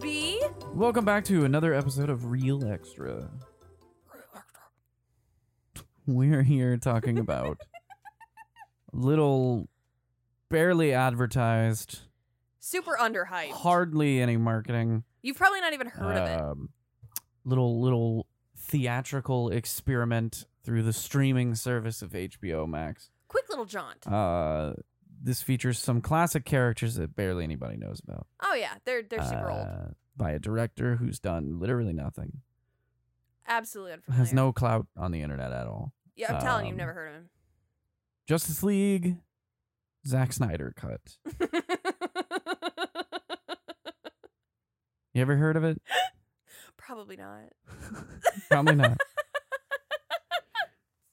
B. Welcome back to another episode of Real Extra. We're here talking about little, barely advertised, Super underhyped. hardly any marketing, You've probably not even heard of it. um, little little theatrical experiment through the streaming service of HBO Max. Quick little jaunt. Uh, this features some classic characters that barely anybody knows about. oh, yeah. They're, they're super old. uh, By a director who's done literally nothing, Absolutely unfamiliar. has no clout on the internet at all. Yeah, I'm telling you, you've um, never heard of him. Justice League, Zack Snyder cut. You ever heard of it? Probably not. Probably not.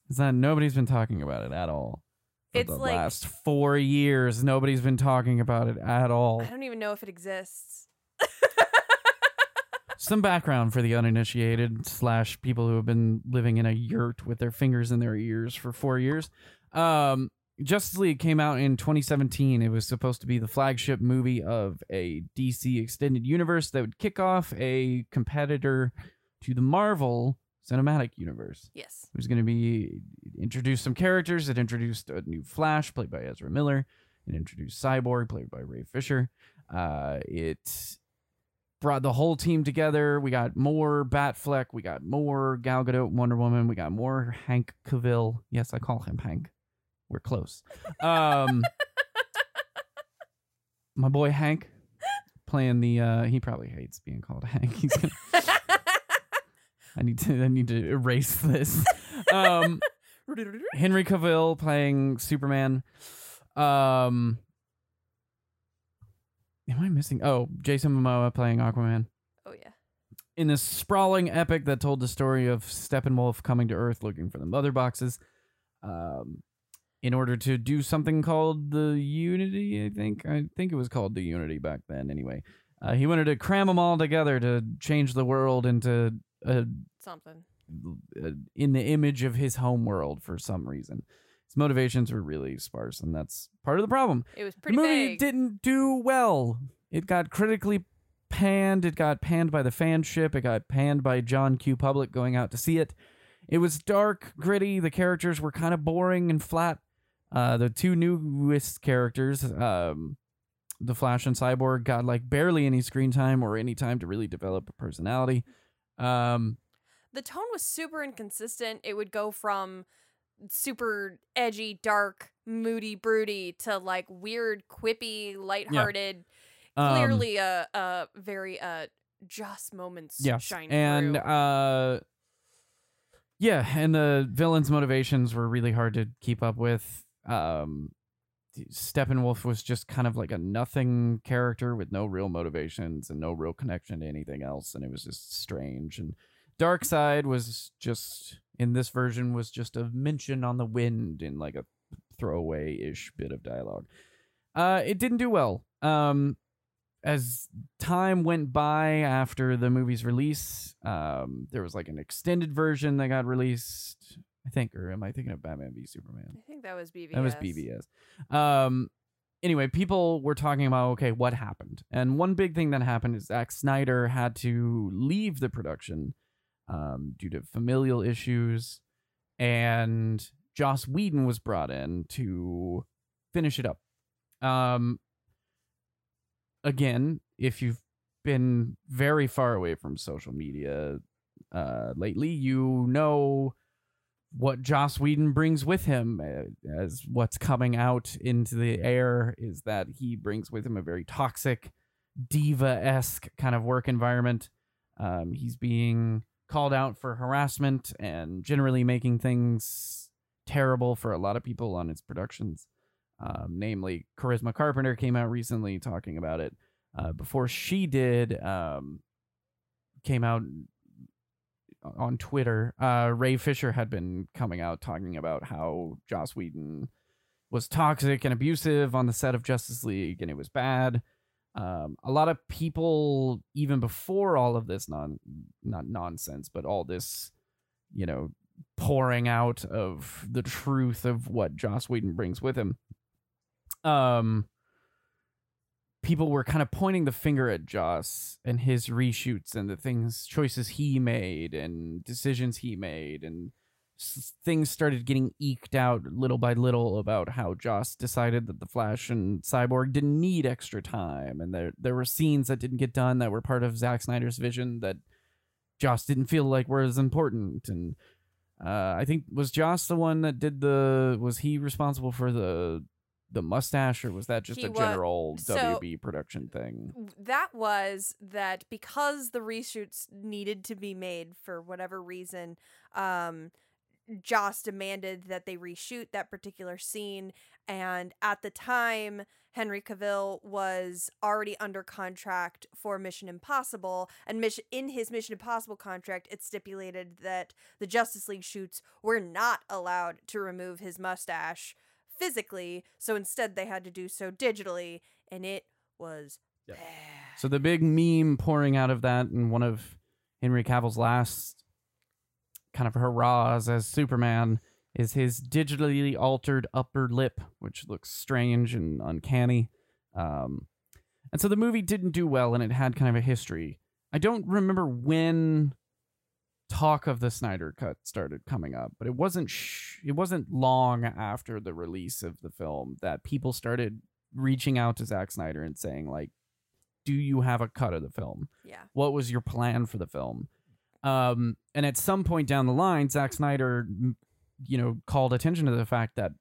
It's not. Nobody's been talking about it at all. For It's the like- last four years. Nobody's been talking about it at all. I don't even know if it exists. Some background for the uninitiated slash people who have been living in a yurt with their fingers in their ears for four years. Um, Justice League came out in 2017. It was supposed to be the flagship movie of a DC extended universe that would kick off a competitor to the Marvel Cinematic Universe. yes. It was going to be introduce some characters. It introduced a new Flash, played by Ezra Miller. It introduced Cyborg, played by Ray Fisher. Uh, it brought the whole team together. We got more Batfleck. We got more Gal Gadot, Wonder Woman. We got more Hank Cavill. Yes, I call him Hank. We're close. Um, my boy Hank playing the. Uh, he probably hates being called Hank. He's gonna I need to I need to erase this. Um, Henry Cavill playing Superman. Um, am I missing? Oh, Jason Momoa playing Aquaman. oh, yeah. In this sprawling epic that told the story of Steppenwolf coming to Earth looking for the mother boxes, um, in order to do something called the Unity. I think I think it was called the Unity back then. Anyway, uh, he wanted to cram them all together to change the world into a Something. uh, in the image of his home world for some reason. His motivations were really sparse, and that's part of the problem. It was pretty the movie vague. didn't do well. It got critically panned. It got panned by the fanship. It got panned by John Q. Public going out to see it. It was dark, gritty. The characters were kind of boring and flat. Uh, the two newest characters, um, the Flash and Cyborg, got like barely any screen time or any time to really develop a personality. Um, the tone was super inconsistent. It would go from super edgy, dark, moody, broody to like weird, quippy, lighthearted. um, Clearly, a a very uh Joss moments Yes, shine and through. uh, yeah, and the villain's motivations were really hard to keep up with. Um, Steppenwolf was just kind of like a nothing character with no real motivations and no real connection to anything else, and it was just strange. And Darkseid was just in this version was just a mention on the wind in like a throwaway ish bit of dialogue. Uh, it didn't do well. Um, as time went by after the movie's release, um, there was like an extended version that got released. I think, or am I thinking of Batman v Superman? I think that was BVS. That was BVS. Um, anyway, people were talking about okay, what happened? And one big thing that happened is Zack Snyder had to leave the production um, due to familial issues, and Joss Whedon was brought in to finish it up. Um, again, if you've been very far away from social media uh, lately, you know what Joss Whedon brings with him uh, as what's coming out into the air is that he brings with him a very toxic, diva esque kind of work environment. Um, he's being called out for harassment and generally making things terrible for a lot of people on its productions. Um, namely, Charisma Carpenter came out recently talking about it. Uh, before she did, um, came out on Twitter, uh, Ray Fisher had been coming out talking about how Joss Whedon was toxic and abusive on the set of Justice League, and it was bad. Um, a lot of people, even before all of this non not nonsense, but all this, you know, pouring out of the truth of what Joss Whedon brings with him. Um, people were kind of pointing the finger at Joss and his reshoots and the things, choices he made and decisions he made, and s- things started getting eked out little by little about how Joss decided that the Flash and Cyborg didn't need extra time, and there there were scenes that didn't get done that were part of Zack Snyder's vision that Joss didn't feel like were as important, and uh, I think was Joss the one that did the was he responsible for the the mustache or was that just He a general so- WB production thing? that was that because the reshoots needed to be made for whatever reason um Joss demanded that they reshoot that particular scene and at the time Henry Cavill was already under contract for Mission Impossible and mission in his Mission Impossible contract it stipulated that the Justice League shoots were not allowed to remove his mustache physically so instead they had to do so digitally and it was Yeah. So the big meme pouring out of that and one of Henry Cavill's last kind of hurrahs as Superman is his digitally altered upper lip, which looks strange and uncanny. Um, and so the movie didn't do well, and it had kind of a history. I don't remember when talk of the Snyder Cut started coming up, but it wasn't sh- it wasn't long after the release of the film that people started reaching out to Zack Snyder and saying like, "Do you have a cut of the film? Yeah. What was your plan for the film?" Um, and at some point down the line, Zack Snyder, you know, called attention to the fact that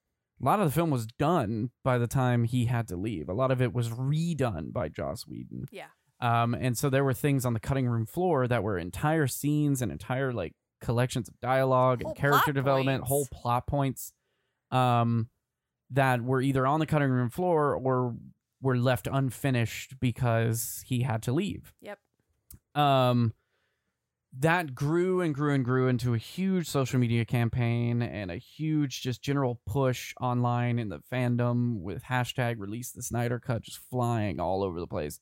a lot of the film was done by the time he had to leave. A lot of it was redone by Joss Whedon. Yeah. Um, and so there were things on the cutting room floor that were entire scenes and entire like collections of dialogue Whole and character development, points. whole plot points, um, that were either on the cutting room floor or were left unfinished because he had to leave. Yep. Um, that grew and grew and grew into a huge social media campaign and a huge just general push online in the fandom with hashtag release the Snyder cut just flying all over the place.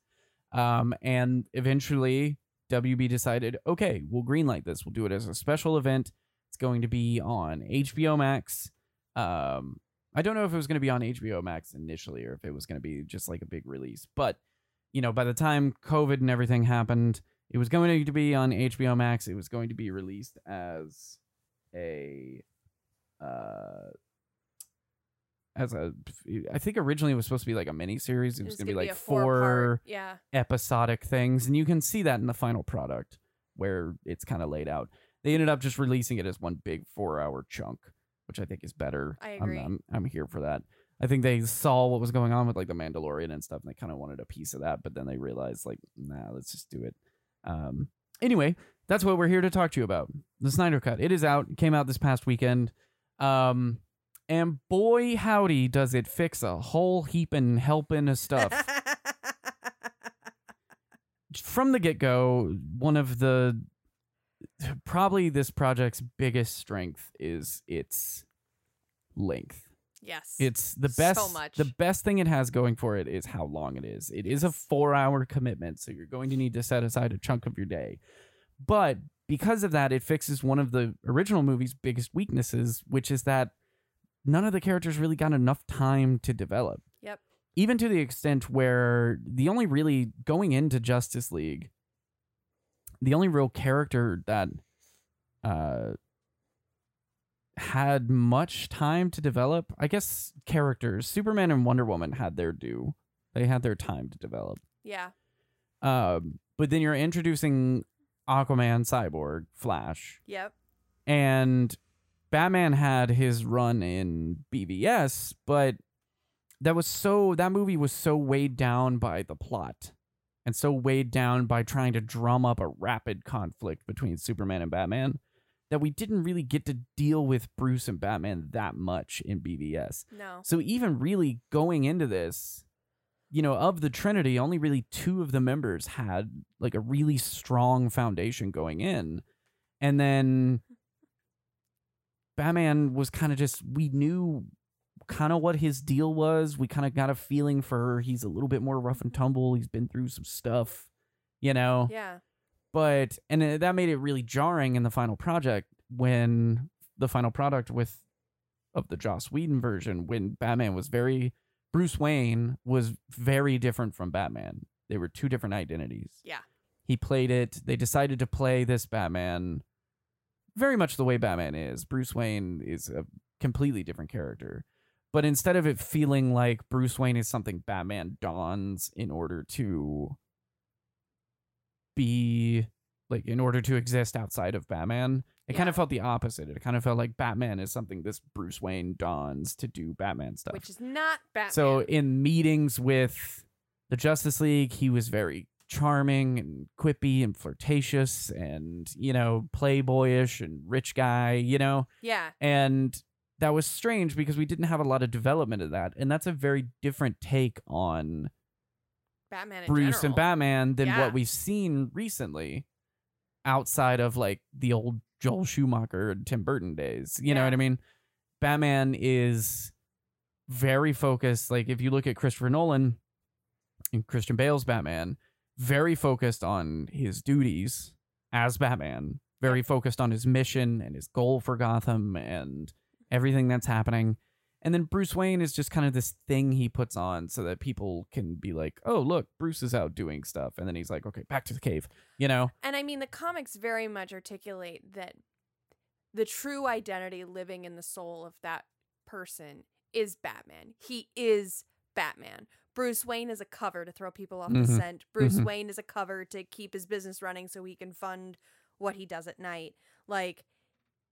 Um, and eventually WB decided, okay, we'll greenlight this. We'll do it as a special event. It's going to be on HBO Max. Um, I don't know if it was going to be on HBO Max initially or if it was going to be just like a big release. But, you know, by the time COVID and everything happened, it was going to be on HBO Max. It was going to be released as a uh as a I think originally it was supposed to be like a mini series. It was, going to be like four four-part- Yeah. episodic things and you can see that in the final product where it's kind of laid out. They ended up just releasing it as one big 4-hour chunk, which I think is better. I I'm- agree. I'm, I'm here for that. I think they saw what was going on with like the Mandalorian and stuff and they kind of wanted a piece of that, but then they realized like, nah, let's just do it. Um anyway, that's what we're here to talk to you about. The Snyder Cut. It is out. It came out this past weekend. Um and boy howdy does it fix a whole heap and helping of stuff. from the get go, one of the probably this project's biggest strength is its length. Yes. It's the best So much. The best thing it has going for it is how long it is. It is a four-hour commitment, so you're going to need to set aside a chunk of your day. But because of that, it fixes one of the original movie's biggest weaknesses, which is that none of the characters really got enough time to develop Yep. even to the extent where the only really going into Justice League, the only real character that uh had much time to develop, I guess characters, Superman and Wonder Woman had their due. They had their time to develop. Yeah. Um, but then you're introducing Aquaman, Cyborg, Flash, Yep. and Batman had his run in BVS, but that was so that movie was so weighed down by the plot and so weighed down by trying to drum up a rapid conflict between Superman and Batman that we didn't really get to deal with Bruce and Batman that much in BVS. No. So even really going into this, you know, of the Trinity, only really two of the members had like a really strong foundation going in. And then Batman was kind of just we knew kind of what his deal was. We kind of got a feeling for he's a little bit more rough and tumble. He's been through some stuff, you know. Yeah. But and it- that made it really jarring in the final project when the final product with of the Joss Whedon version when Batman was very Bruce Wayne was very different from Batman. They were two different identities. Yeah. He played it. They decided to play this Batman very much the way Batman is. Bruce Wayne is a completely different character. But instead of it feeling like Bruce Wayne is something Batman dons in order to be like in order to exist outside of Batman, it kind of felt the opposite. It kind of felt like Batman is something this Bruce Wayne dons to do Batman stuff. Which is not Batman. So in meetings with the Justice League, he was very charming and quippy and flirtatious and, you know, playboyish and rich guy, you know? yeah. And that was strange because we didn't have a lot of development of that. And that's a very different take on Batman Bruce and. Batman than Yeah. what we've seen recently outside of like the old Joel Schumacher and Tim Burton days. You know what I mean? Batman is very focused. Like if you look at Christopher Nolan and Christian Bale's Batman, very focused on his duties as Batman, very focused on his mission and his goal for Gotham and everything that's happening. And then Bruce Wayne is just kind of this thing he puts on so that people can be like, oh, look, Bruce is out doing stuff. And then he's like, okay, back to the cave, you know? And I mean, the comics very much articulate that the true identity living in the soul of that person is Batman. He is Batman. Bruce Wayne is a cover to throw people off Mhm. the scent. Bruce Mhm. Wayne is a cover to keep his business running so he can fund what he does at night. Like,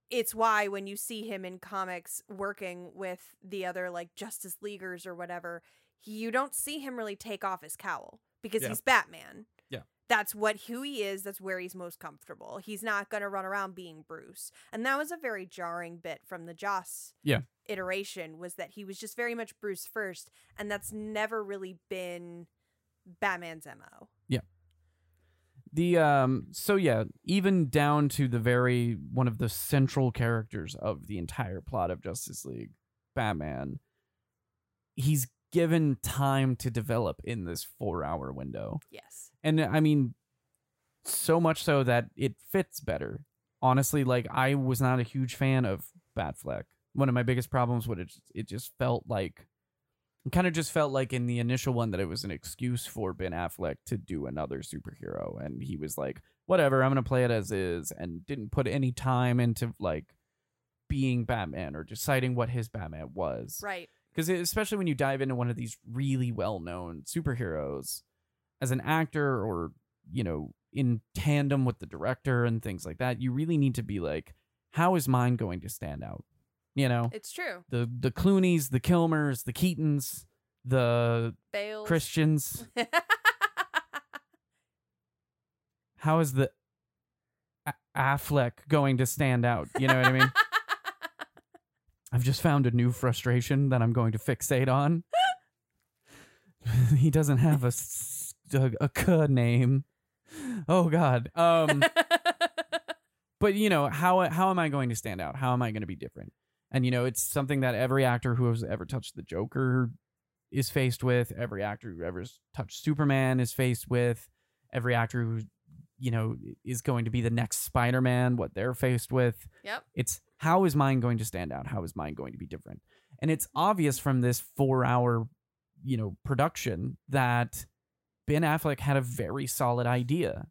it's why when you see him in comics working with the other like Justice Leaguers or whatever, you don't see him really take off his cowl because Yeah. he's Batman. Yeah. That's what who he is, that's where he's most comfortable. He's not going to run around being Bruce. And that was a very jarring bit from the Joss Yeah. iteration was that he was just very much Bruce first and that's never really been Batman's MO. The um so yeah, even down to the very one of the central characters of the entire plot of Justice League, Batman, he's given time to develop in this 4-hour window. Yes. And I mean so much so that it fits better. Honestly, like I was not a huge fan of Batfleck. One of my biggest problems with it it just felt like it kind of just felt like in the initial one that it was an excuse for Ben Affleck to do another superhero and he was like whatever I'm going to play it as is and didn't put any time into like being Batman or deciding what his Batman was Right. because especially when you dive into one of these really well-known superheroes as an actor or you know in tandem with the director and things like that you really need to be like how is mine going to stand out you know It's true. the the clooney's the kilmers the keatons the Bales. christians how is the A- affleck going to stand out you know what i mean I've just found a new frustration that I'm going to fixate on. he doesn't have a a, a K name. Oh God. Um. but you know how how am I going to stand out? How am I going to be different? And you know it's something that every actor who has ever touched the Joker is faced with. Every actor who ever touched Superman is faced with. Every actor who you know is going to be the next Spider-Man, what they're faced with. yep. It's how is mine going to stand out? How is mine going to be different? And it's obvious from this four hour, you know, production that Ben Affleck had a very solid idea.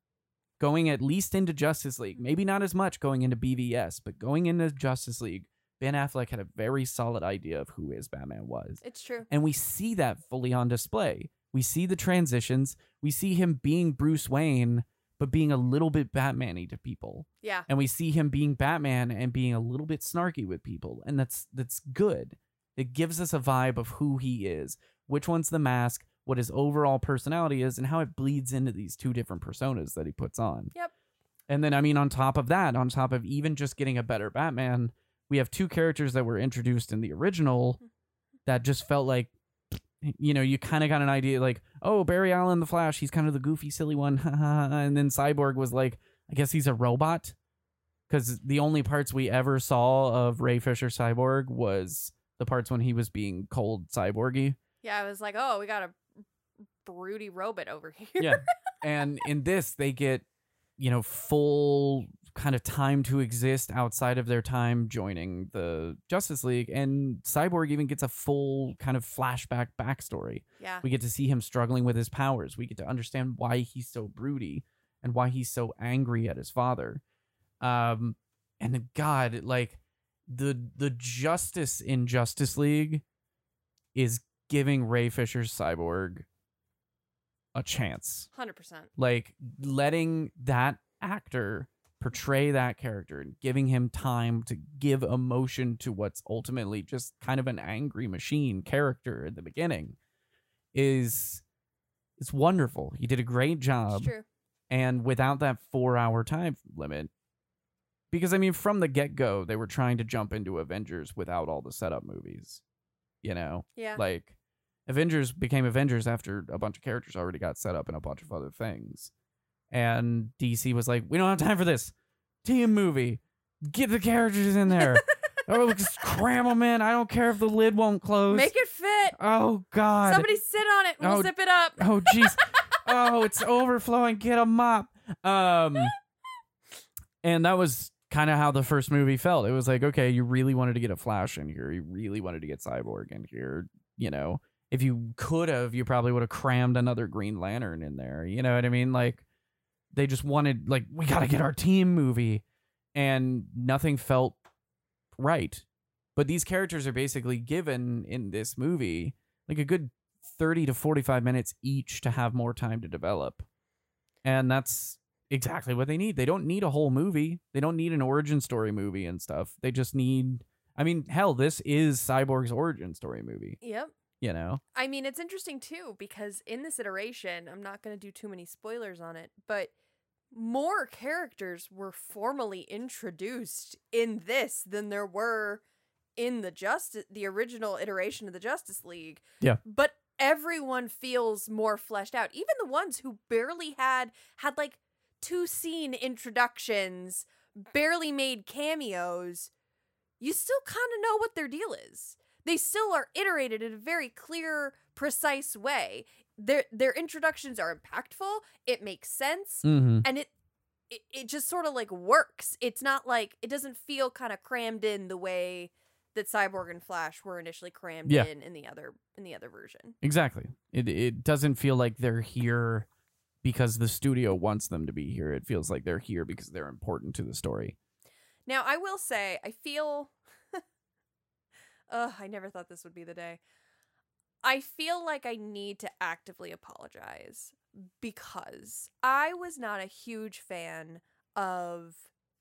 Going at least into Justice League, maybe not as much going into BVS, but going into Justice League, Ben Affleck had a very solid idea of who his Batman was. It's true. And we see that fully on display. We see the transitions. We see him being Bruce Wayne, but being a little bit Batman y to people Yeah. and we see him being Batman and being a little bit snarky with people, and that's that's good. It gives us a vibe of who he is, which one's the mask, what his overall personality is, and how it bleeds into these two different personas that he puts on. Yep. And then I mean, on top of that, on top of even just getting a better Batman, we have two characters that were introduced in the original mm-hmm. that just felt like you know, you kind of got an idea like, oh, Barry Allen, the Flash, he's kind of the goofy, silly one. and then Cyborg was like, I guess he's a robot. because the only parts we ever saw of Ray Fisher Cyborg was the parts when he was being cold cyborgy. Yeah, I was like, oh, we got a broody robot over here. Yeah. and in this, they get, you know, full kind of time to exist outside of their time joining the Justice League. And Cyborg even gets a full kind of flashback backstory. yeah. We get to see him struggling with his powers. We get to understand why he's so broody and why he's so angry at his father. Um, and God, like the the justice in Justice League is giving Ray Fisher's cyborg a chance. Hundred percent. Like letting that actor portray that character and giving him time to give emotion to what's ultimately just kind of an angry machine character at the beginning is it's wonderful. He did a great job and without that 4-hour time limit because I mean from the get-go they were trying to jump into Avengers without all the setup movies. You know, Yeah. like Avengers became Avengers after a bunch of characters already got set up in a bunch of other things. And DC was like, we don't have time for this. Team movie. Get the characters in there. oh, just cram them in. I don't care if the lid won't close. Make it fit. oh, God. Somebody sit on it. We'll Oh, zip it up. Oh, jeez. oh, it's overflowing. Get a mop. Um, and that was kind of how the first movie felt. It was like, okay, you really wanted to get a Flash in here. You really wanted to get Cyborg in here. You know, if you could have, you probably would have crammed another Green Lantern in there. You know what I mean? Like, they just wanted, like, we got to get our team movie. And nothing felt right. But these characters are basically given in this movie like a good 30 to 45 minutes each to have more time to develop. And that's exactly what they need. They don't need a whole movie. They don't need an origin story movie and stuff. They just need I mean, hell, this is Cyborg's origin story movie, Yep. you know. I mean, it's interesting too because in this iteration, I'm not going to do too many spoilers on it, but more characters were formally introduced in this than there were in the justice the original iteration of the Justice League. Yeah. But everyone feels more fleshed out. Even the ones who barely had had like two scene introductions, barely made cameos, you still kind of know what their deal is. They still are iterated in a very clear, precise way. Their their introductions are impactful. It makes sense Mm-hmm. and it it, it just sort of like works. It's not like it doesn't feel kind of crammed in the way that Cyborg and Flash were initially crammed Yeah. in in the other in the other version. Exactly. It it doesn't feel like they're here because the studio wants them to be here. It feels like they're here because they're important to the story. Now, I will say, I feel Ugh, I never thought this would be the day. I feel like I need to actively apologize because I was not a huge fan of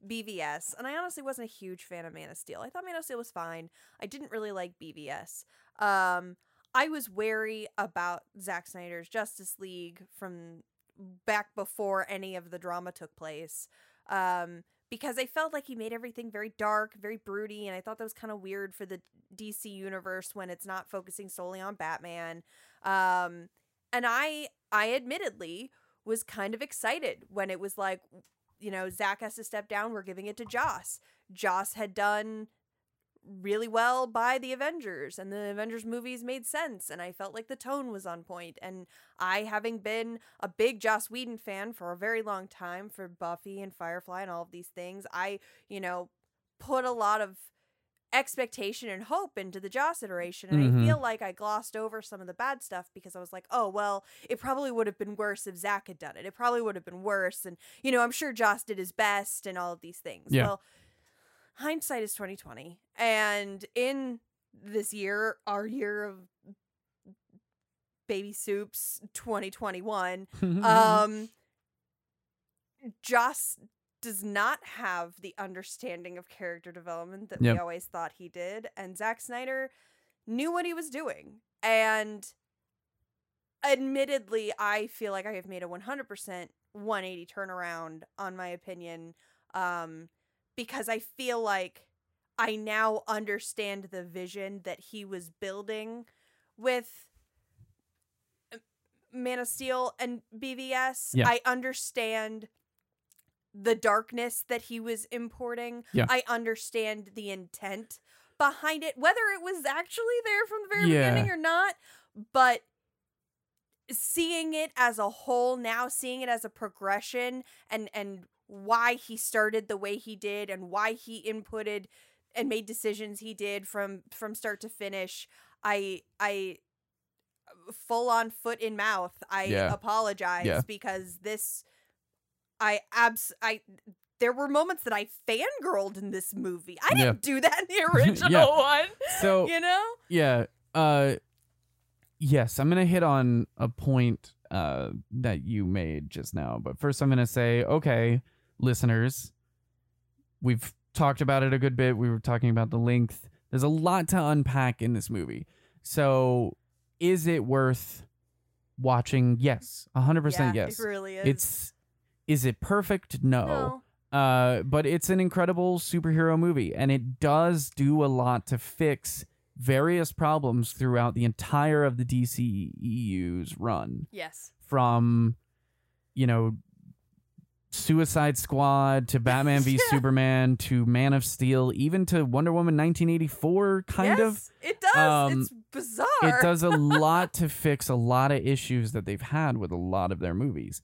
BVS, and I honestly wasn't a huge fan of Man of Steel. I thought Man of Steel was fine. I didn't really like BVS. Um, I was wary about Zack Snyder's Justice League from back before any of the drama took place. Um, because I felt like he made everything very dark, very broody, and I thought that was kind of weird for the DC universe when it's not focusing solely on Batman. Um, and I, I admittedly was kind of excited when it was like, you know, Zack has to step down. We're giving it to Joss. Joss had done really well by the Avengers, and the Avengers movies made sense, and I felt like the tone was on point. And I, having been a big Joss Whedon fan for a very long time for Buffy and Firefly and all of these things, I, you know, put a lot of expectation and hope into the Joss iteration. And Mhm. I feel like I glossed over some of the bad stuff because I was like, oh, well, it probably would have been worse if Zack had done it. It probably would have been worse. And, you know, I'm sure Joss did his best and all of these things. Yeah. Well, hindsight is 2020. And in this year, our year of baby soups 2021, um Joss does not have the understanding of character development that Yep. we always thought he did and Zack Snyder knew what he was doing and admittedly I feel like I have made a 100% 180 turnaround on my opinion um because I feel like I now understand the vision that he was building with uh, Man of Steel and BVS. Yeah. I understand the darkness that he was importing. Yeah. I understand the intent behind it, whether it was actually there from the very Yeah. beginning or not. But seeing it as a whole now, seeing it as a progression and and why he started the way he did and why he inputted and made decisions he did from from start to finish, I I full on foot in mouth. I Yeah. apologize Yeah. because this I abs I there were moments that I fangirled in this movie. I didn't do that in the original Yeah. one. So you know? yeah, uh, yes, I'm gonna hit on a point uh that you made just now, but first I'm gonna say, okay, listeners, we've talked about it a good bit. We were talking about the length. There's a lot to unpack in this movie. So, is it worth watching? Yes, 100% yeah, yes. It really is. It's is it perfect? No. no. Uh, but it's an incredible superhero movie, and it does do a lot to fix various problems throughout the entire of the DCEU's run. Yes. From, you know, Suicide Squad to Batman v Yeah. Superman to Man of Steel, even to Wonder Woman 1984, kind of. It does. Um, it's bizarre. It does a lot to fix a lot of issues that they've had with a lot of their movies.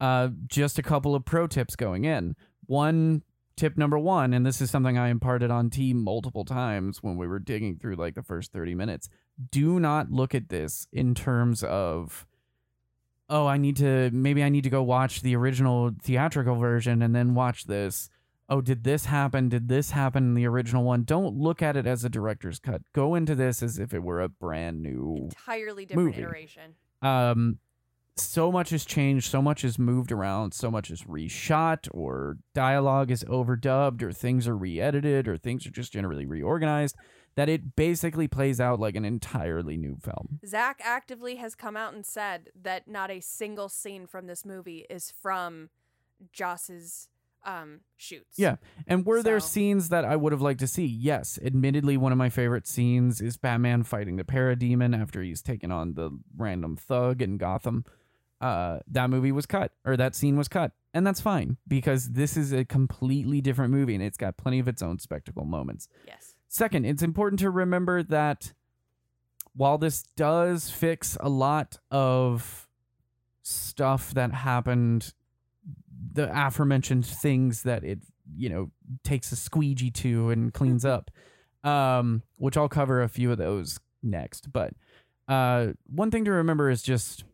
Uh, just a couple of pro tips going in. One tip number one, and this is something I imparted on T multiple times when we were digging through like the first 30 minutes. Do not look at this in terms of, oh, I need to, maybe I need to go watch the original theatrical version and then watch this. Oh, did this happen? Did this happen in the original one? Don't look at it as a director's cut. Go into this as if it were a brand new entirely different movie. iteration. um so much has changed so much has moved around so much is reshot or dialogue is overdubbed or things are re-edited or things are just generally reorganized that it basically plays out like an entirely new film Zack actively has come out and said that not a single scene from this movie is from Joss's um shoots. Yeah. and were there scenes that i would have liked to see yes admittedly one of my favorite scenes is batman fighting the parademon after he's taken on the random thug in gotham uh that movie was cut or that scene was cut and that's fine because this is a completely different movie and it's got plenty of its own spectacle moments Yes. Second, it's important to remember that while this does fix a lot of stuff that happened, the aforementioned things that it, you know, takes a squeegee to and cleans up, um, which I'll cover a few of those next. But uh, one thing to remember is just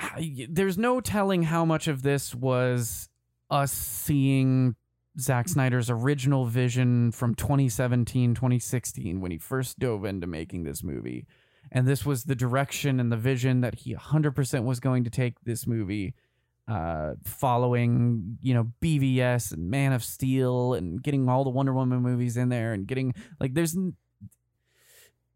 there's no telling how much of this was us seeing Zack Snyder's original vision from 2017, 2016, when he first dove into making this movie. And this was the direction and the vision that he 100% was going to take this movie, uh, following, you know, BVS and Man of Steel and getting all the Wonder Woman movies in there and getting, like, there's.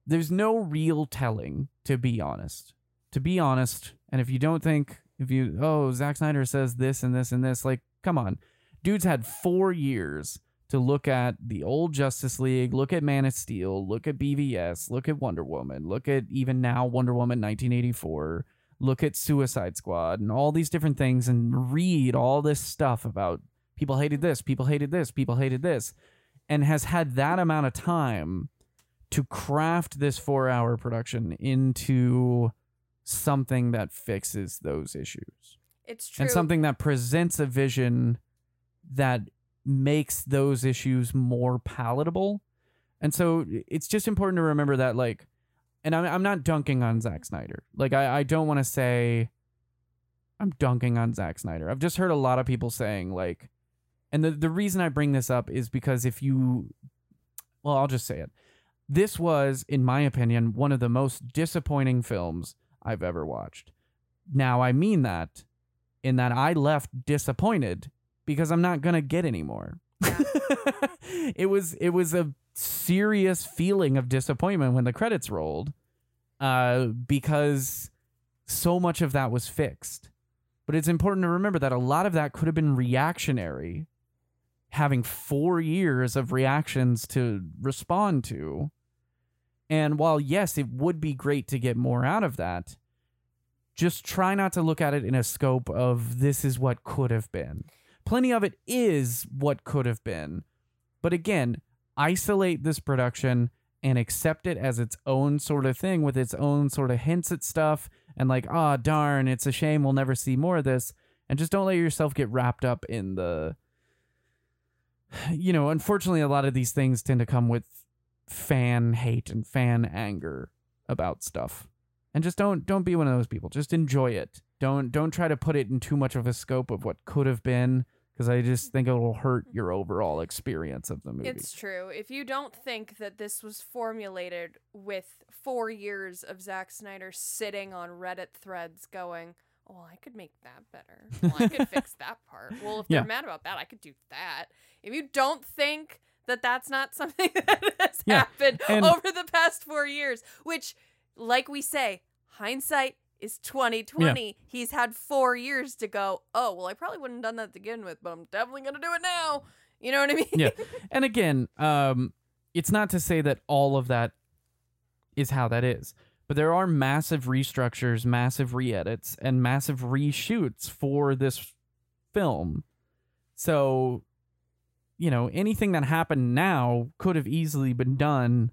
There's no real telling, to be honest. To be honest, and if you don't think, if you, oh, Zack Snyder says this and this and this, like, come on dude's had four years to look at the old Justice League, look at Man of Steel, look at BVS, look at Wonder Woman, look at even now Wonder Woman 1984, look at Suicide Squad, and all these different things, and read all this stuff about people hated this, people hated this, people hated this, and has had that amount of time to craft this four hour production into something that fixes those issues It's true. and something that presents a vision that makes those issues more palatable. And so it's just important to remember that, like, and I'm, I'm not dunking on Zack Snyder. Like, I, I don't want to say I'm dunking on Zack Snyder. I've just heard a lot of people saying, like, and the, the reason I bring this up is because if you, well, I'll just say it. This was, in my opinion, one of the most disappointing films I've ever watched. Now, I mean that in that I left disappointed because I'm not gonna get any more. it was it was a serious feeling of disappointment when the credits rolled, uh, because so much of that was fixed. But it's important to remember that a lot of that could have been reactionary, having four years of reactions to respond to. And while yes, it would be great to get more out of that, just try not to look at it in a scope of this is what could have been. Plenty of it is what could have been. But again, isolate this production and accept it as its own sort of thing with its own sort of hints at stuff and like, ah, darn, it's a shame we'll never see more of this. And just don't let yourself get wrapped up in the. You know, unfortunately, a lot of these things tend to come with fan hate and fan anger about stuff and just don't don't be one of those people just enjoy it don't don't try to put it in too much of a scope of what could have been because i just think it will hurt your overall experience of the movie It's true. If you don't think that this was formulated with four years of Zack Snyder sitting on Reddit threads going, well, I could make that better. Well, I could fix that part. Well, if Yeah. they're mad about that, I could do that. If you don't think that that's not something that has Yeah, happened and- over the past four years, which, like we say, hindsight is 2020. He's had four years to go, oh, well, I probably wouldn't have done that to begin with, but I'm definitely going to do it now. You know what I mean? Yeah. and again um it's not to say that all of that is how that is but there are massive restructures massive re-edits and massive reshoots for this film so you know anything that happened now could have easily been done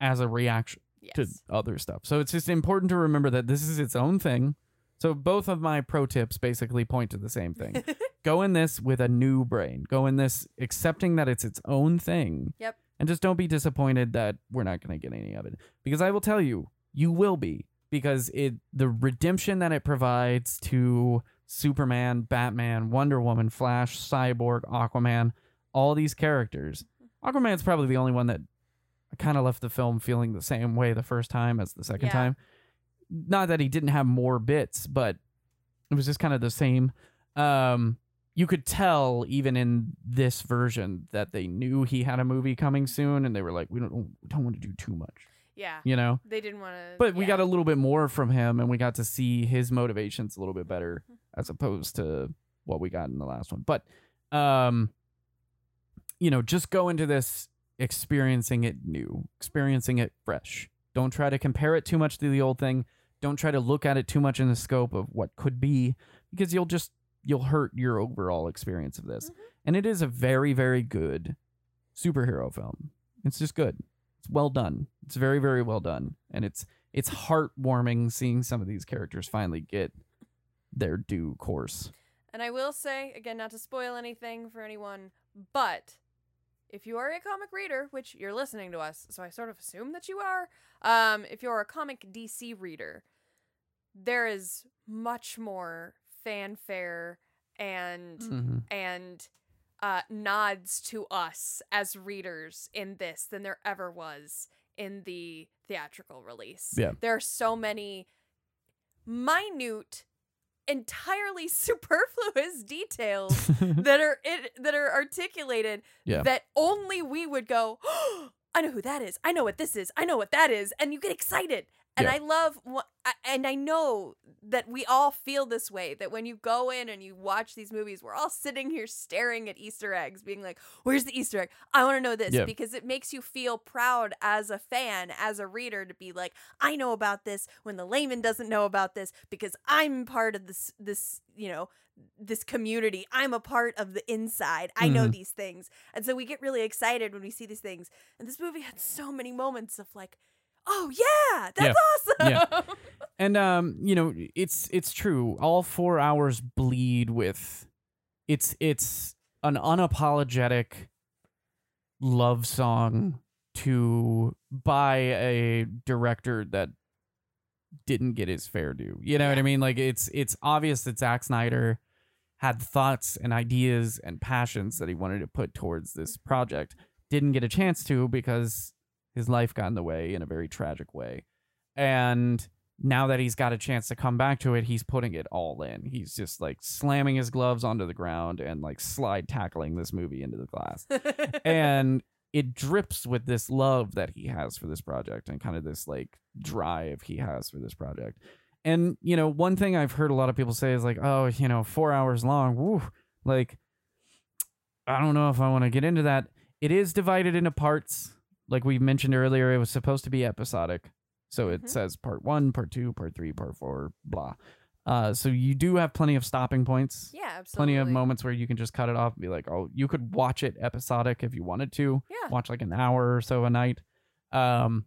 as a reaction yes. to other stuff. So it's just important to remember that this is its own thing. So both of my pro tips basically point to the same thing. Go in this with a new brain. Go in this accepting that it's its own thing. Yep. And just don't be disappointed that we're not going to get any of it because I will tell you, you will be because it the redemption that it provides to Superman, Batman, Wonder Woman, Flash, Cyborg, Aquaman, all these characters. Mm-hmm. Aquaman's probably the only one that I kind of left the film feeling the same way the first time as the second Yeah. time. Not that he didn't have more bits, but it was just kind of the same. Um, you could tell even in this version that they knew he had a movie coming soon, and they were like, "We don't we don't want to do too much," Yeah. you know. They didn't want to. But we got a little bit more from him, and we got to see his motivations a little bit better as opposed to what we got in the last one. But, um, you know, just go into this experiencing it new, experiencing it fresh. Don't try to compare it too much to the old thing. Don't try to look at it too much in the scope of what could be, because you'll just you'll hurt your overall experience of this. Mhm. And it is a very, very good superhero film. It's just good. It's well done. It's very, very well done, and it's it's heartwarming seeing some of these characters finally get their due course. And I will say, again, not to spoil anything for anyone, but if you are a comic reader, which you're listening to us, so I sort of assume that you are, um, if you're a comic DC reader, there is much more fanfare and Mm-hmm. and uh, nods to us as readers in this than there ever was in the theatrical release. Yeah. There are so many minute, entirely superfluous details that are it, that are articulated Yeah. that only we would go, oh, I know who that is. I know what this is. I know what that is, and you get excited. And Yeah. I love, and I know that we all feel this way. That when you go in and you watch these movies, we're all sitting here staring at Easter eggs, being like, "Where's the Easter egg? I want to know this," Yeah. because it makes you feel proud as a fan, as a reader, to be like, "I know about this," when the layman doesn't know about this, because I'm part of this, this, you know, this community. I'm a part of the inside. I know Mhm. these things. And so we get really excited when we see these things. And this movie had so many moments of like, oh yeah, that's awesome. Yeah. And um, you know, it's it's true. All four hours bleed with it's it's an unapologetic love song to by a director that didn't get his fair due. You know what I mean? Like it's it's obvious that Zack Snyder had thoughts and ideas and passions that he wanted to put towards this project. Didn't get a chance to because his life got in the way in a very tragic way. And now that he's got a chance to come back to it, he's putting it all in. He's just like slamming his gloves onto the ground and like slide tackling this movie into the glass. and it drips with this love that he has for this project and kind of this like drive he has for this project. And you know, one thing I've heard a lot of people say is like, "Oh, you know, 4 hours long. Woo." Like I don't know if I want to get into that. It is divided into parts. Like we mentioned earlier, it was supposed to be episodic. So it Mhm. says part one, part two, part three, part four, blah. Uh, so you do have plenty of stopping points. Yeah, absolutely. Plenty of moments where you can just cut it off and be like, oh, you could watch it episodic if you wanted to. Yeah. Watch like an hour or so a night. Um,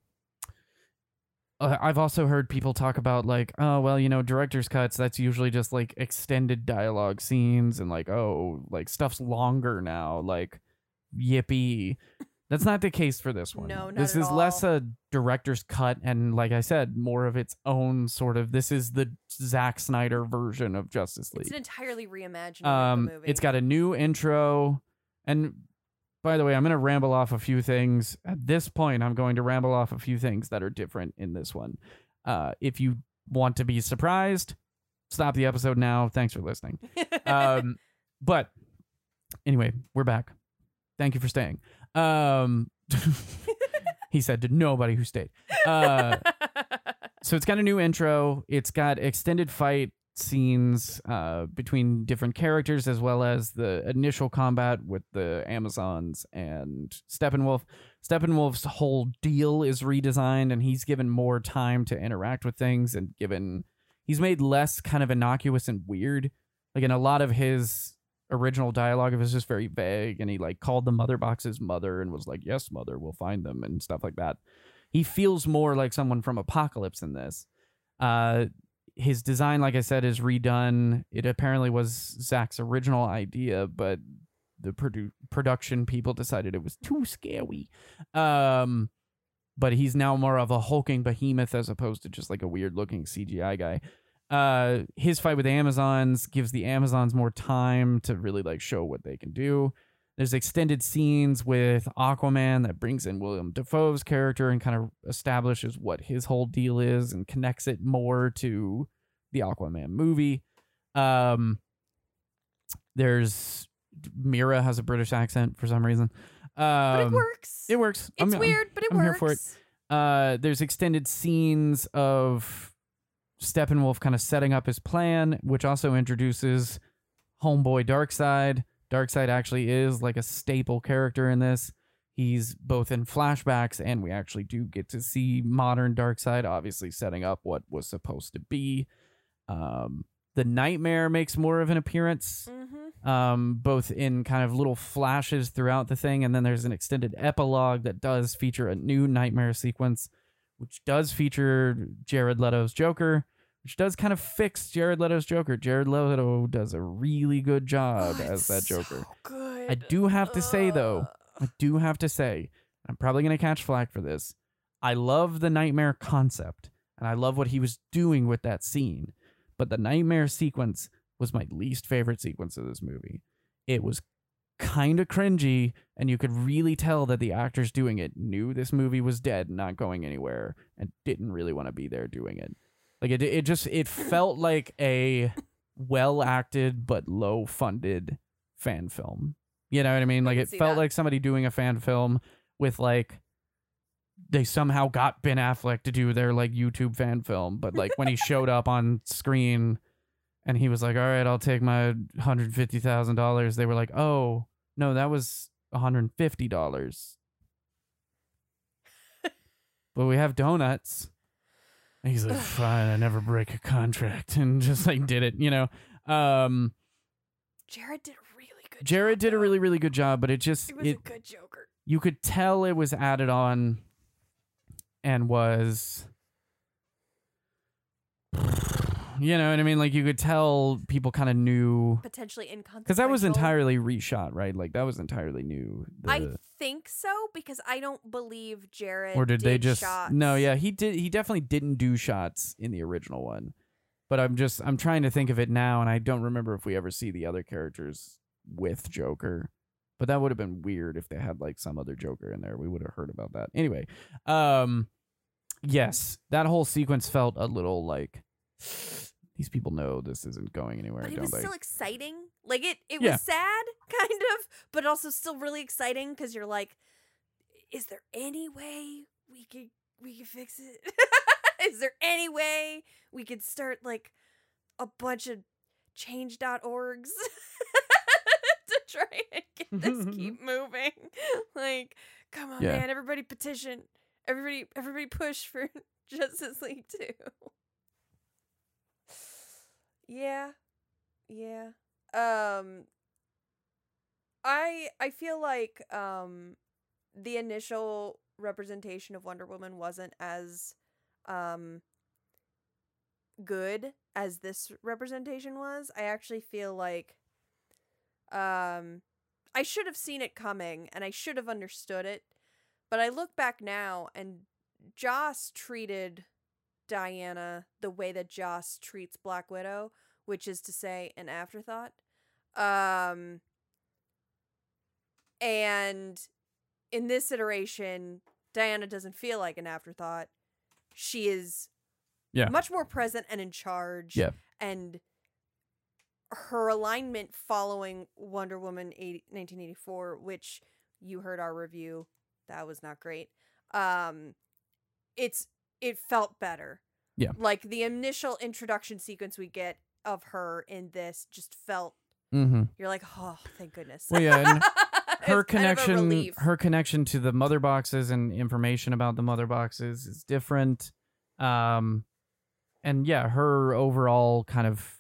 uh, I've also heard people talk about like, oh well, you know, director's cuts. That's usually just like extended dialogue scenes and like, oh, like stuff's longer now. Like, yippee. That's not the case for this one. No, not this at is less a director's cut, and like I said, more of its own sort of. This is the Zack Snyder version of Justice League. It's an entirely reimagining Um, of the movie. it's got a new intro, and by the way, I'm going to ramble off a few things. At this point, I'm going to ramble off a few things that are different in this one. Uh, if you want to be surprised, stop the episode now. Thanks for listening. Um, but anyway, we're back. Thank you for staying. Um, he said to nobody who stayed. Uh, so it's got a new intro. It's got extended fight scenes uh, between different characters, as well as the initial combat with the Amazons and Steppenwolf. Steppenwolf's whole deal is redesigned, and he's given more time to interact with things, and given he's made less kind of innocuous and weird. Like in a lot of his original dialogue, it was just very vague, and he like called the mother boxes mother and was like, "Yes, mother, we'll find them," and stuff like that he feels more like someone from Apocalypse in this. Uh, his design, like I said, is redone. It apparently was Zack's original idea, but the produ- production people decided it was too scary. Um, but he's now more of a hulking behemoth as opposed to just like a weird looking CGI guy. Uh, his fight with the Amazons gives the Amazons more time to really like show what they can do. There's extended scenes with Aquaman that brings in William Dafoe's character and kind of establishes what his whole deal is and connects it more to the Aquaman movie. Um, there's Mera has a British accent for some reason. Um, but it works. It works. it's I'm- weird, but it I'm works. here for it. uh, there's extended scenes of Steppenwolf kind of setting up his plan, which also introduces homeboy Darkseid. Darkseid actually is like a staple character in this. He's both in flashbacks, and we actually do get to see modern Darkseid, obviously setting up what was supposed to be. Um, the Nightmare makes more of an appearance Mm-hmm. um, both in kind of little flashes throughout the thing, and then there's an extended epilogue that does feature a new nightmare sequence, which does feature Jared Leto's Joker, which does kind of fix Jared Leto's Joker. Jared Leto does a really good job Oh, as that Joker. So good. I do have to say though, I do have to say, I'm probably gonna catch flack for this. I love the nightmare concept, and I love what he was doing with that scene. But the nightmare sequence was my least favorite sequence of this movie. It was kind of cringy, and you could really tell that the actors doing it knew this movie was dead, not going anywhere, and didn't really want to be there doing it. Like it, it just it felt like a well acted but low funded fan film. You know what I mean? Like can it felt that. like somebody doing a fan film with like they somehow got Ben Affleck to do their like YouTube fan film, but like when he showed up on screen and he was like, "All right, I'll take my hundred fifty thousand dollars," they were like, "Oh no, that was one hundred fifty dollars." but we have donuts. And he's like, "Fine, I never break a contract," and just like did it, you know. Um, Jared did a really good. Jared job, did a really, really good job, but it just was it a good Joker. you could tell it was added on and was you know what I mean? Like you could tell people kind of knew Potentially inconsequential. because that was entirely reshot, right? Like that was entirely new. The, I think so because I don't believe Jared. or did, they just shots. no? Yeah, he did. He definitely didn't do shots in the original one. But I'm just I'm trying to think of it now, and I don't remember if we ever see the other characters with Joker. But that would have been weird if they had like some other Joker in there. We would have heard about that. Anyway, um yes, that whole sequence felt a little like these people know this isn't going anywhere, But it was they? still exciting. Like it, it Yeah. was sad, kind of, but also still really exciting because you're like, is there any way we could we could fix it? is there any way we could start like a bunch of change.orgs to try and get this keep moving? like, come on, Yeah. man, everybody petition. Everybody everybody push for Justice League 2. Yeah. Yeah. Um I I feel like um the initial representation of Wonder Woman wasn't as um good as this representation was. I actually feel like um I should have seen it coming and I should have understood it. But I look back now and Joss treated Diana the way that Joss treats Black Widow, which is to say an afterthought. Um and in this iteration, Diana doesn't feel like an afterthought. She is Yeah. much more present and in charge. Yeah. And her alignment following Wonder Woman 80, 1984, which you heard our review, that was not great. Um it's it felt better. Yeah. Like the initial introduction sequence we get of her in this just felt Mm-hmm. you're like, "Oh, thank goodness." Well, yeah, her kind of connection her connection to the mother boxes and information about the mother boxes is different um and yeah her overall kind of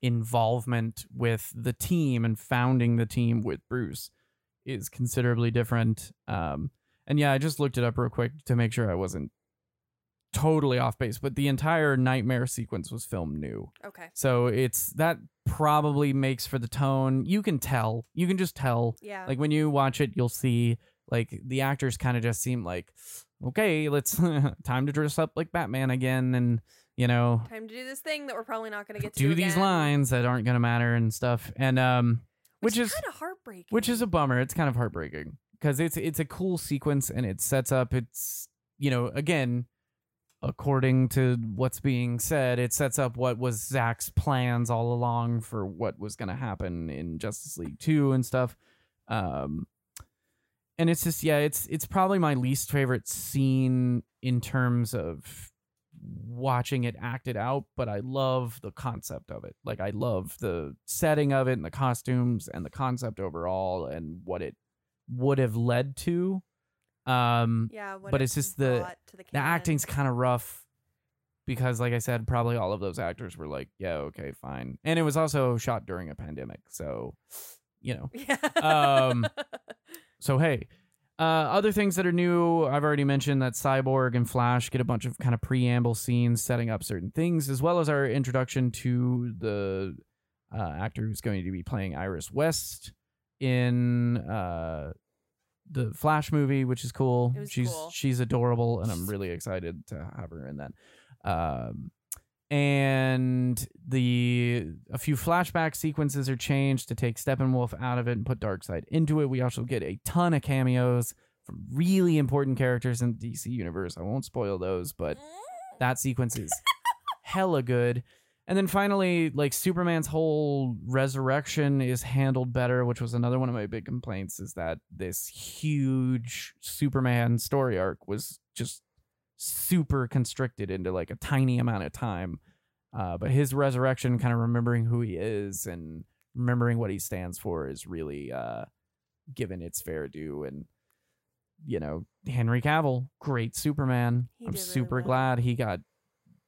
involvement with the team and founding the team with Bruce is considerably different um and yeah I just looked it up real quick to make sure I wasn't totally off base but the entire nightmare sequence was filmed new Okay. so it's that probably makes for the tone you can tell you can just tell Yeah. like when you watch it, you'll see like the actors kind of just seem like, okay, let's time to dress up like Batman again, and you know Time to do this thing that we're probably not going to get to do these again, lines that aren't gonna matter and stuff, and um, which is kind of heartbreaking. which is a bummer. It's kind of heartbreaking because it's it's a cool sequence and it sets up. It's you know again. According to what's being said, it sets up what was Zack's plans all along for what was going to happen in Justice League 2 and stuff. Um, and it's just yeah it's it's probably my least favorite scene in terms of watching it acted out but i love the concept of it like i love the setting of it and the costumes and the concept overall and what it would have led to um yeah, but it's just the- the, the acting's kind of rough because like i said probably all of those actors were like yeah okay fine. And it was also shot during a pandemic so you know. Yeah. Um, so hey, uh, other things that are new, I've already mentioned that Cyborg and Flash get a bunch of kind of preamble scenes setting up certain things, as well as our introduction to the uh, actor who's going to be playing Iris West in uh, the Flash movie, which is cool. She's cool. she's adorable, and I'm really excited to have her in that. Um, and the a few flashback sequences are changed to take Steppenwolf out of it and put Darkseid into it. We also get a ton of cameos from really important characters in the DC universe. I won't spoil those, but that sequence is hella good. And then finally, like Superman's whole resurrection is handled better, which was another one of my big complaints is that this huge Superman story arc was just super constricted into like a tiny amount of time. Uh, but his resurrection, kind of remembering who he is and remembering what he stands for, is really uh, given its fair due. And you know, Henry Cavill, great Superman. He I'm really super well. glad he got.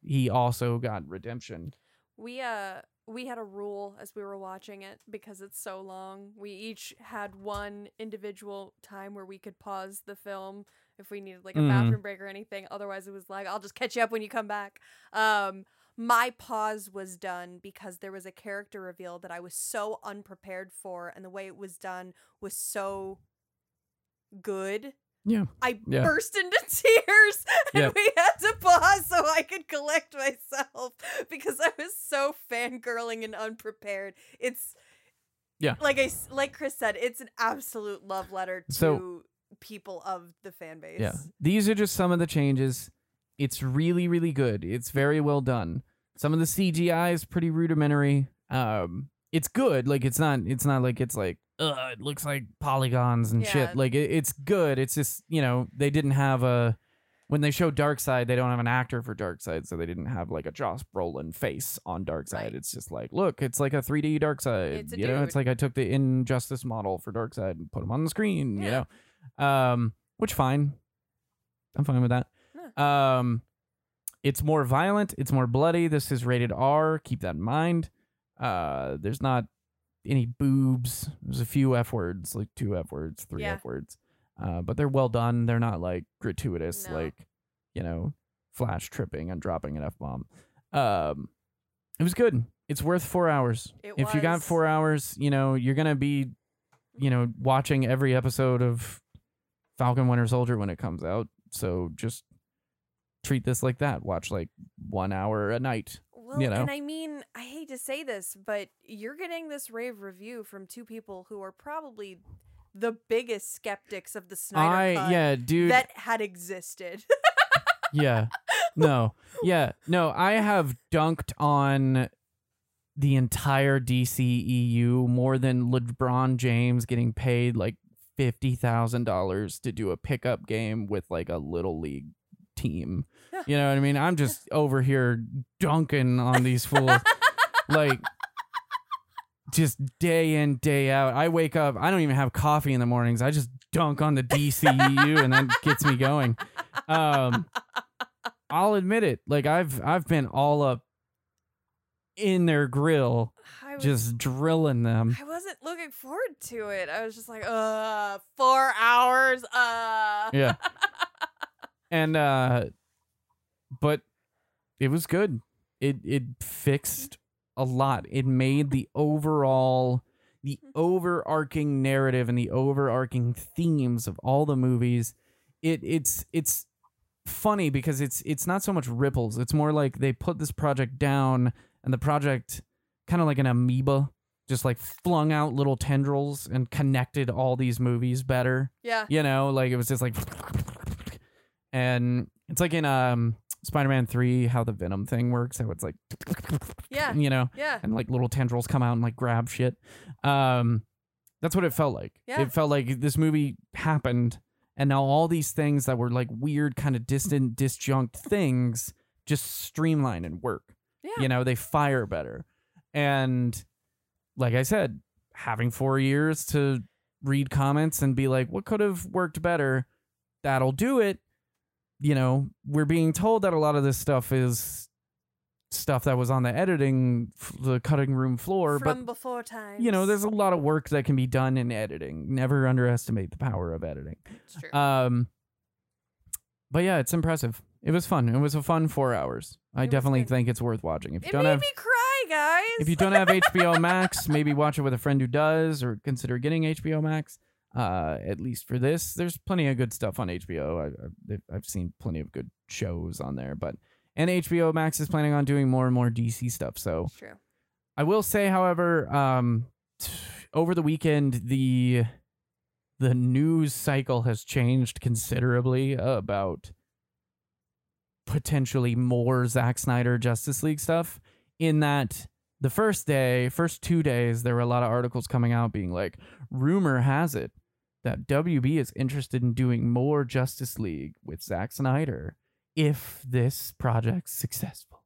He also got redemption. We uh we had a rule as we were watching it because it's so long. We each had one individual time where we could pause the film if we needed like a Mhm. bathroom break or anything. Otherwise, it was like I'll just catch you up when you come back. Um, my pause was done because there was a character reveal that I was so unprepared for, and the way it was done was so good. Yeah. I Yeah. burst into tears and we had to pause so I could collect myself because I was so fangirling and unprepared. It's Yeah. like I like Chris said, it's an absolute love letter to So- people of the fan base. Yeah. These are just some of the changes. It's really, really good. It's very well done. Some of the CGI is pretty rudimentary. Um, it's good. Like it's not. It's not like it's like. Ugh, it looks like polygons and Yeah. shit. Like it, it's good. It's just you know they didn't have a. When they show Darkseid, they don't have an actor for Darkseid, so they didn't have like a Josh Brolin face on Darkseid. Right. It's just like, look, it's like a 3D Darkseid. It's a you know, it's like I took the Injustice model for Darkseid and put him on the screen. Yeah. You know, um, which fine. I'm fine with that. Um, It's more violent. It's more bloody. This is rated R. Keep that in mind. Uh, there's not any boobs. There's a few f words, like two f words, three Yeah. f words. Uh, but they're well done. They're not like gratuitous, No. like you know, flash tripping and dropping an f bomb. Um, it was good. It's worth four hours. It if you got was. four hours, you know you're gonna be, you know, watching every episode of Falcon Winter Soldier when it comes out. So just treat this like that. Watch like one hour a night. Well, you know? and I mean, I hate to say this, but you're getting this rave review from two people who are probably the biggest skeptics of the Snyder I Cut yeah, dude. that had existed. yeah. No. Yeah. No, I have dunked on the entire DCEU more than LeBron James getting paid like $50,000 to do a pickup game with like a little league team. You know what I mean? I'm just over here dunking on these fools like just day in day out. I wake up, I don't even have coffee in the mornings. I just dunk on the DCEU and that gets me going. Um I'll admit it. Like I've I've been all up in their grill, was, just drilling them. I wasn't looking forward to it. I was just like, uh, four hours. Uh. Yeah. And uh but it was good. It it fixed a lot. It made the overall the overarching narrative and the overarching themes of all the movies. It it's it's funny because it's it's not so much ripples. It's more like they put this project down and the project kind of like an amoeba just like flung out little tendrils and connected all these movies better. Yeah. You know, like it was just like and it's like in um Spider-Man 3 how the Venom thing works, how it's like Yeah. you know, Yeah. and like little tendrils come out and like grab shit. Um that's what it felt like. Yeah. It felt like this movie happened and now all these things that were like weird kind of distant disjunct things just streamline and work. Yeah. You know, they fire better. And like I said, having 4 years to read comments and be like what could have worked better, that'll do it. You know, we're being told that a lot of this stuff is stuff that was on the editing the cutting room floor but From before time. you know there's a lot of work that can be done in editing never underestimate the power of editing It's true. um but yeah it's impressive it was fun it was a fun four hours i It was definitely good. think it's worth watching if you it don't made have me cry, guys. if you don't have hbo max maybe watch it with a friend who does or consider getting hbo max uh at least for this there's plenty of good stuff on hbo I, I've, I've seen plenty of good shows on there but and hbo max is planning on doing more and more dc stuff so true. I will say, however, um, over the weekend the the news cycle has changed considerably about potentially more Zack Snyder Justice League stuff. In that the first day, first two days, there were a lot of articles coming out being like, rumor has it that WB is interested in doing more Justice League with Zack Snyder if this project's successful.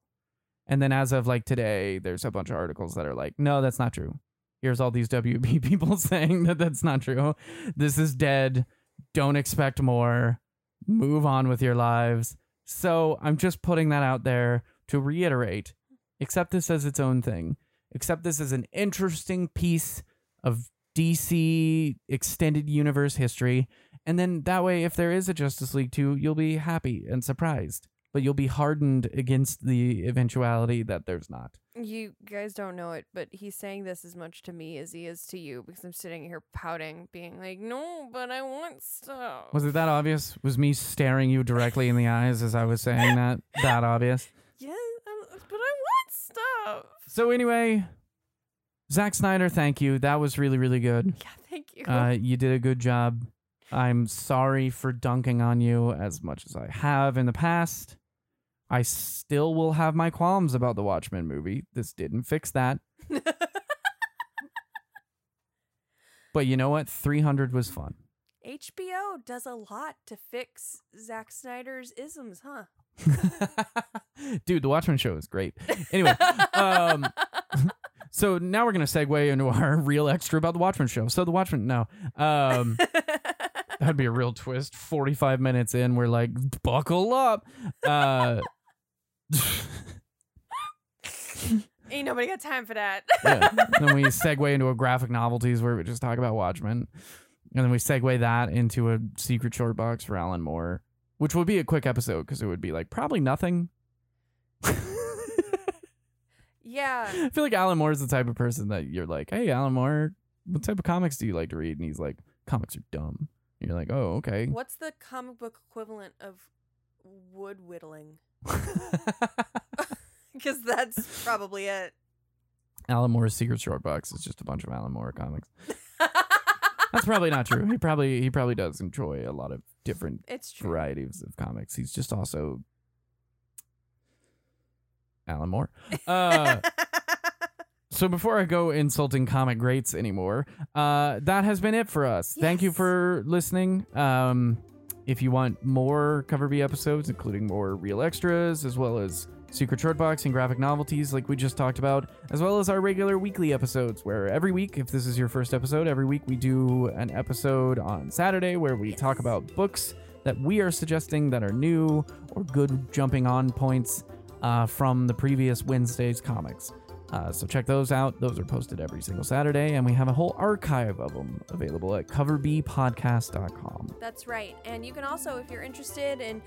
And then as of like today, there's a bunch of articles that are like, no, that's not true. Here's all these WB people saying that that's not true. This is dead. Don't expect more. Move on with your lives. So I'm just putting that out there to reiterate accept this as its own thing. Accept this as an interesting piece of DC extended universe history. And then that way, if there is a Justice League 2, you'll be happy and surprised. But you'll be hardened against the eventuality that there's not. You guys don't know it, but he's saying this as much to me as he is to you because I'm sitting here pouting, being like, "No, but I want stuff." Was it that obvious? Was me staring you directly in the eyes as I was saying that that obvious? Yeah, um, but I want stuff. So anyway, Zack Snyder, thank you. That was really really good. Yeah, thank you. Uh, you did a good job. I'm sorry for dunking on you as much as I have in the past. I still will have my qualms about the Watchmen movie. This didn't fix that. But you know what? 300 was fun. HBO does a lot to fix Zack Snyder's isms, huh? Dude, the Watchmen show is great. Anyway, um, so now we're gonna segue into our real extra about the Watchmen show. So the Watchmen, no, um, that'd be a real twist. Forty-five minutes in, we're like, buckle up. Uh, Ain't nobody got time for that. yeah. then we segue into a graphic novelties where we just talk about Watchmen. And then we segue that into a secret short box for Alan Moore, which would be a quick episode because it would be like probably nothing. Yeah. I feel like Alan Moore is the type of person that you're like, hey, Alan Moore, what type of comics do you like to read? And he's like, comics are dumb. And you're like, oh, okay. What's the comic book equivalent of wood whittling? Because that's probably it. Alan Moore's secret short box is just a bunch of Alan Moore comics. That's probably not true. He probably he probably does enjoy a lot of different it's true. varieties of comics. He's just also Alan Moore. Uh, so before I go insulting comic greats anymore, uh, that has been it for us. Thank you for listening. Um, if you want more Cover B episodes, including more real extras, as well as secret short box and graphic novelties like we just talked about, as well as our regular weekly episodes, where every week, if this is your first episode, every week we do an episode on Saturday where we talk about books that we are suggesting that are new or good jumping on points uh, from the previous Wednesday's comics. Uh, so check those out. Those are posted every single Saturday, and we have a whole archive of them available at coverbpodcast.com. That's right. And you can also, if you're interested in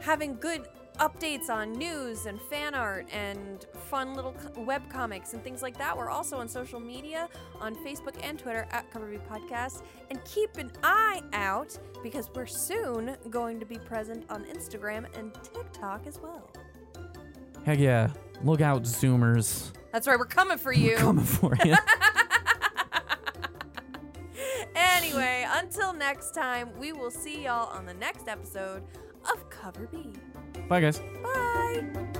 having good updates on news and fan art and fun little web comics and things like that, we're also on social media on Facebook and Twitter at CoverB Podcast. And keep an eye out because we're soon going to be present on Instagram and TikTok as well. Heck yeah. Look out, Zoomers. That's right, we're coming for you. Coming for you. anyway, until next time, we will see y'all on the next episode of Cover B. Bye, guys. Bye.